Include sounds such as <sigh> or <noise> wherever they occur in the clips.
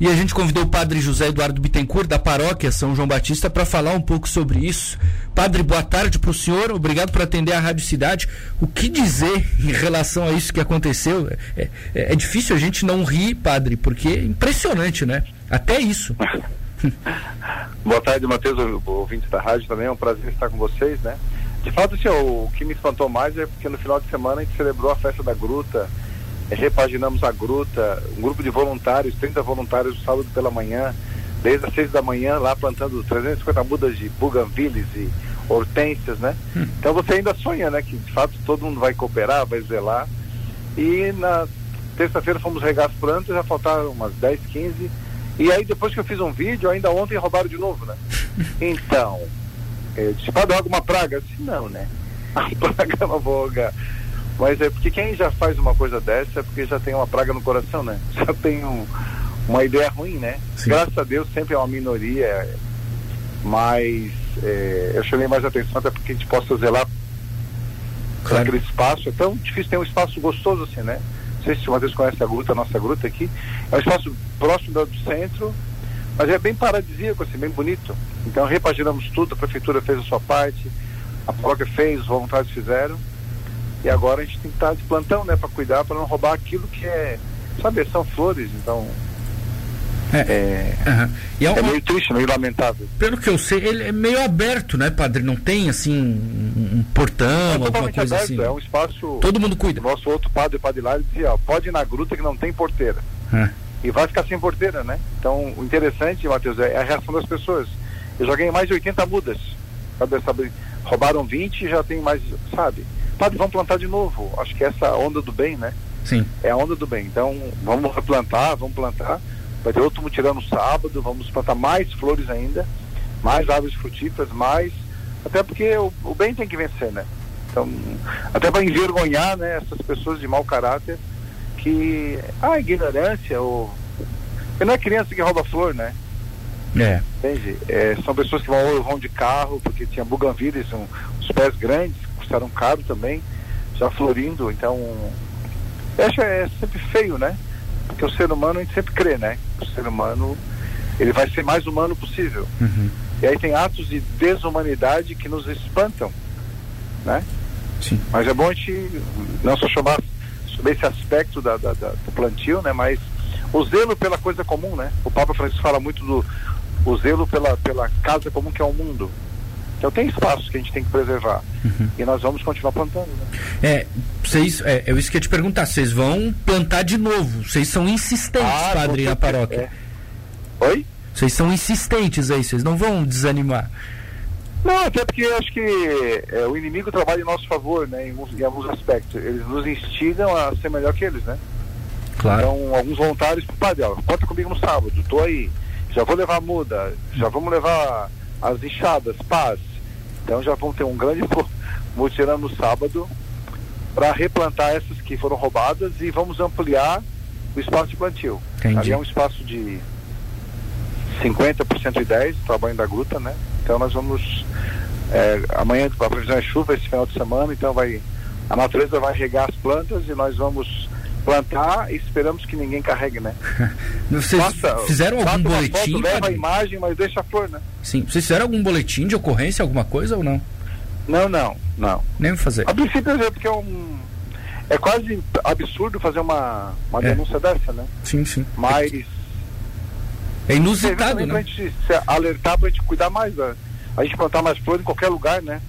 E a gente convidou o padre José Eduardo Bittencourt, da paróquia São João Batista, para falar um pouco sobre isso. Padre, boa tarde para o senhor, obrigado por atender a Rádio Cidade. O que dizer em relação a isso que aconteceu? É, é, é difícil a gente não rir, padre, porque é impressionante, né? Até isso. <laughs> boa tarde, Matheus, ouvinte da rádio também, é um prazer estar com vocês, né? De fato, assim, o que me espantou mais é porque no final de semana a gente celebrou a festa da gruta, repaginamos a gruta, um grupo de voluntários, 30 voluntários sábado pela manhã, desde as 6 da manhã, lá plantando 350 mudas de buganviles e hortênsias, né? Hum. Então você ainda sonha, né? Que de fato todo mundo vai cooperar, vai zelar. E na terça-feira fomos regar as plantas, já faltaram umas 10, 15. E aí depois que eu fiz um vídeo, ainda ontem roubaram de novo, né? <laughs> Então, é, se pode alguma praga? Eu disse, não, né? A <laughs> praga é uma voga. Mas é porque quem já faz uma coisa dessa é porque já tem uma praga no coração, né? <laughs> Já tem um, uma ideia ruim, né? Sim. Graças a Deus sempre é uma minoria, mas é, eu chamei mais atenção até porque a gente possa zelar claro. aquele espaço. É tão difícil ter um espaço gostoso assim, né? Não sei se uma vez conhece a gruta, a nossa gruta aqui. É um espaço próximo do centro, mas é bem paradisíaco, assim, bem bonito. Então repaginamos tudo, a prefeitura fez a sua parte, a paróquia fez, os voluntários fizeram. E agora a gente tem que estar de plantão, né, para cuidar, para não roubar aquilo que é, sabe, são flores, então é, é, uhum. é, é, meio triste, meio lamentável. Pelo que eu sei, ele é meio aberto, né, padre? Não tem assim um, portão, é alguma coisa aberto, assim. É um espaço. Todo mundo cuida. Nosso outro padre, o padre Lário, dizia: ó, pode ir na gruta que não tem porteira. Uhum e vai ficar sem porteira, né? Então, o interessante, Matheus, é a reação das pessoas. Eu já ganhei mais de 80 mudas. Sabe, sabe, roubaram 20 e já tem mais, sabe? Padre, vamos plantar de novo. Acho que essa onda do bem, né? Sim. É a onda do bem. Então, vamos replantar, vamos plantar. Vai ter outro mutirão no sábado, vamos plantar mais flores ainda, mais árvores frutíferas, mais. Até porque o, o bem tem que vencer, né? Então, até para envergonhar né, essas pessoas de mau caráter que a ignorância, ou. Não é criança que rouba flor, né? É. Entende? É, são pessoas que vão, vão de carro, porque tinha buganvídeos, são os pés grandes, custaram caro também, já florindo, então. Eu acho é sempre feio, né? Porque o ser humano a gente sempre crê, né? O ser humano ele vai ser mais humano possível. Uhum. E aí tem atos de desumanidade que nos espantam, né? Sim. Mas é bom a gente não só chamar sobre esse aspecto da, da, da, do plantio, né? Mas o zelo pela coisa comum, né? O Papa Francisco fala muito do o zelo pela, pela casa comum que é o mundo. Então tem espaços que a gente tem que preservar. Uhum. E nós vamos continuar plantando. Né? É, vocês, é, eu isso que ia te perguntar, vocês vão plantar de novo. Vocês são insistentes, ah, padre, na paróquia. É. Oi? Vocês são insistentes aí, vocês não vão desanimar. Não, até porque eu acho que é, o inimigo trabalha em nosso favor, né, em, em, alguns aspectos. Eles nos instigam a ser melhor que eles, né? Claro. Então, alguns voluntários, padre, ó, conta comigo no sábado, tô aí. Já vou levar a muda, já vamos levar as enxadas, paz. Então já vamos ter um grande <laughs> mutirão no sábado para replantar essas que foram roubadas e vamos ampliar o espaço de plantio. Entendi. Ali é um espaço de 50 por 110, tamanho da gruta, né? Então nós vamos. É, amanhã a previsão é chuva esse final de semana, então vai. A natureza vai regar as plantas e nós vamos plantar e esperamos que ninguém carregue, né? <laughs> Vocês Passa, fizeram algum boletim? Foto, leva a imagem, mas deixa a flor, né? Sim. Vocês fizeram algum boletim de ocorrência, alguma coisa ou não? Não, não, não. Nem fazer. A princípio é porque é um. É quase absurdo fazer uma, uma é. denúncia dessa, né? Sim, sim. Mas é inusitado, né? Pra gente se alertar, pra gente cuidar mais, da, a gente plantar mais flores em qualquer lugar, né?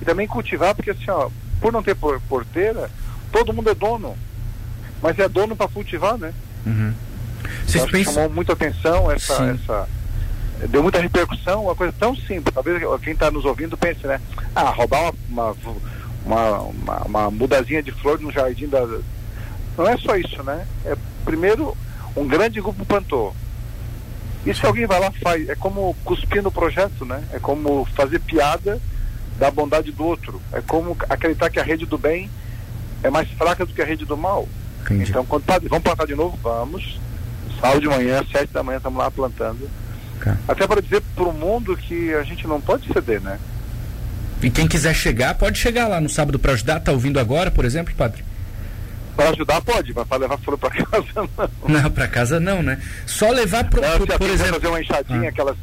E também cultivar, porque assim, ó, por não ter porteira, todo mundo é dono. Mas é dono para cultivar, né? Uhum. Vocês então, pensam... Chamou muita atenção essa, essa. Deu muita repercussão, uma coisa tão simples. Talvez quem está nos ouvindo pense, né? Ah, roubar uma, uma, uma, uma mudazinha de flor no jardim da. Não é só isso, né? É, primeiro, um grande grupo plantou. E se alguém vai lá faz, é como cuspir no projeto, né? É como fazer piada da bondade do outro. É como acreditar que a rede do bem é mais fraca do que a rede do mal. Entendi. Então, quando vamos plantar de novo? Vamos. Sábado de manhã, sete da manhã, estamos lá plantando. Até para dizer para o mundo que a gente não pode ceder, né? E quem quiser chegar, pode chegar lá no sábado para ajudar. Tá ouvindo agora, por exemplo, padre? Para ajudar pode, mas para levar flor para <laughs> casa não. Não, para casa não, né? Só levar pro, não, pro, por exemplo. fazer uma enxadinha, ah. aquelas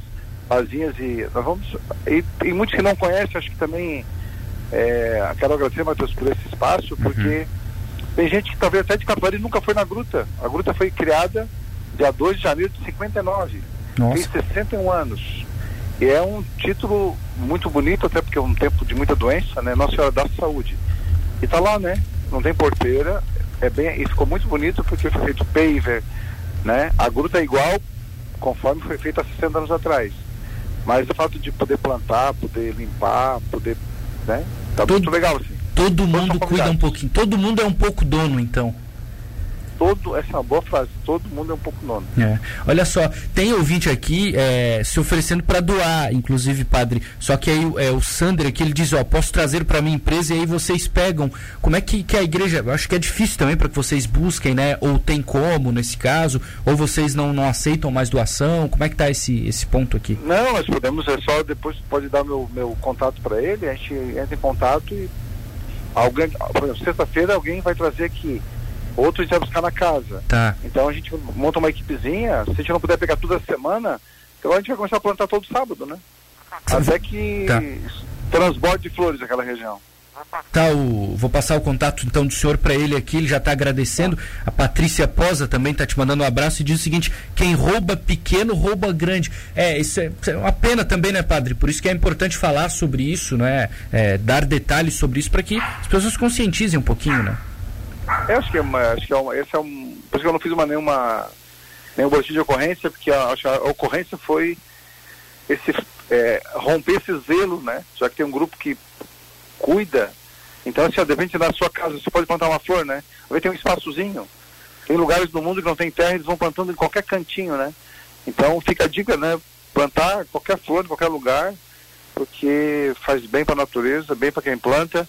vasinhas e nós vamos. E, e muitos que não conhecem, acho que também é, quero agradecer, Matheus, por esse espaço, porque uhum. tem gente que talvez até de Capivari nunca foi na gruta. A gruta foi criada dia 2 de janeiro de 59. Nossa. Tem 61 anos. E é um título muito bonito, até porque é um tempo de muita doença, né? Nossa Senhora da Saúde. E tá lá, né? Não tem porteira, é bem, e ficou muito bonito porque foi feito paver, né? A gruta é igual conforme foi feita há 60 anos atrás. Mas o fato de poder plantar, poder limpar, poder, né? Tá todo, muito legal assim. Todo mundo cuida um pouquinho. Todo mundo é um pouco dono, então todo, essa é uma boa frase, todo mundo é um pouco nono. É. Olha só, tem ouvinte aqui é, se oferecendo para doar, inclusive, padre. Só que aí é, o Sander aqui, ele diz, ó, posso trazer para minha empresa e aí vocês pegam. Como é que, que a igreja, eu acho que é difícil também para que vocês busquem, né? Ou tem como nesse caso, ou vocês não, não aceitam mais doação, como é que tá esse, esse ponto aqui? Não, nós podemos, é só depois pode dar meu, meu contato para ele, a gente entra em contato e alguém, por exemplo, sexta-feira alguém vai trazer aqui outro a gente vai buscar na casa. Tá. Então a gente monta uma equipezinha, se a gente não puder pegar toda semana, então a gente vai começar a plantar todo sábado, né? Até que tá. transborde de flores aquela região. Tá, o, vou passar o contato então do senhor para ele aqui, ele já está agradecendo. A Patrícia Posa também está te mandando um abraço e diz o seguinte: quem rouba pequeno, rouba grande. É, isso é, isso é uma pena também, né, padre? Por isso que é importante falar sobre isso, né? É, dar detalhes sobre isso para que as pessoas conscientizem um pouquinho, né? Eu acho que, é uma, acho que é uma, esse é um. Por isso que eu não fiz uma, nenhuma, nenhum boletim de ocorrência, porque a, a ocorrência foi esse, é, romper esse zelo, né? Já que tem um grupo que cuida. Então, assim, ó, de repente na sua casa você pode plantar uma flor, né? Vai ter um espaçozinho. Tem lugares no mundo que não tem terra, eles vão plantando em qualquer cantinho, né? Então fica a dica, né? Plantar qualquer flor em qualquer lugar, porque faz bem para a natureza, bem para quem planta,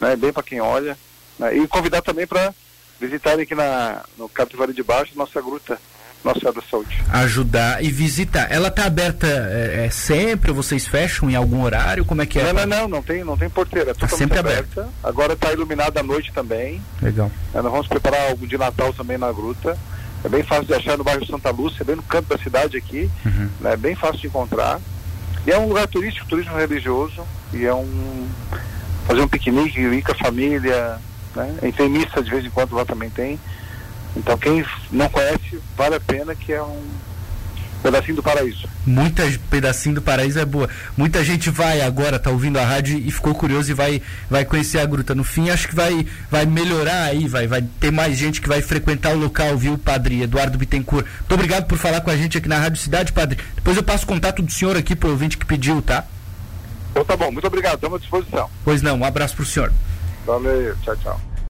né? bem para quem olha. Né? E convidar também para visitarem aqui na, no Capivari de Baixo, nossa gruta, Nossa Senhora da Saúde. Ajudar e visitar. Ela está aberta é, é, sempre? Vocês fecham em algum horário? Como é que é? Não, não, não, não tem, não tem porteira. É tá sempre aberta. aberta. Agora está iluminada à noite também. Legal. É, nós vamos preparar algo de Natal também na gruta. É bem fácil de achar no bairro Santa Lúcia, é bem no canto da cidade aqui. Uhum. Né? É bem fácil de encontrar. E é um lugar turístico, turismo religioso. E é um. fazer um piquenique, ir com a família, né? E tem missa de vez em quando lá também tem. Então quem não conhece, vale a pena que é um pedacinho do paraíso. Muita pedacinho do paraíso é boa. Muita gente vai agora, tá ouvindo a rádio e ficou curioso e vai, vai conhecer a gruta. No fim, acho que vai, vai melhorar aí, vai, vai ter mais gente que vai frequentar o local, viu, Padre Eduardo Bittencourt. Muito obrigado por falar com a gente aqui na Rádio Cidade, Padre. Depois eu passo o contato do senhor aqui pro ouvinte que pediu, tá? Então tá bom, muito obrigado, estamos à disposição. Pois não, um abraço pro senhor. Valeu, tchau, tchau.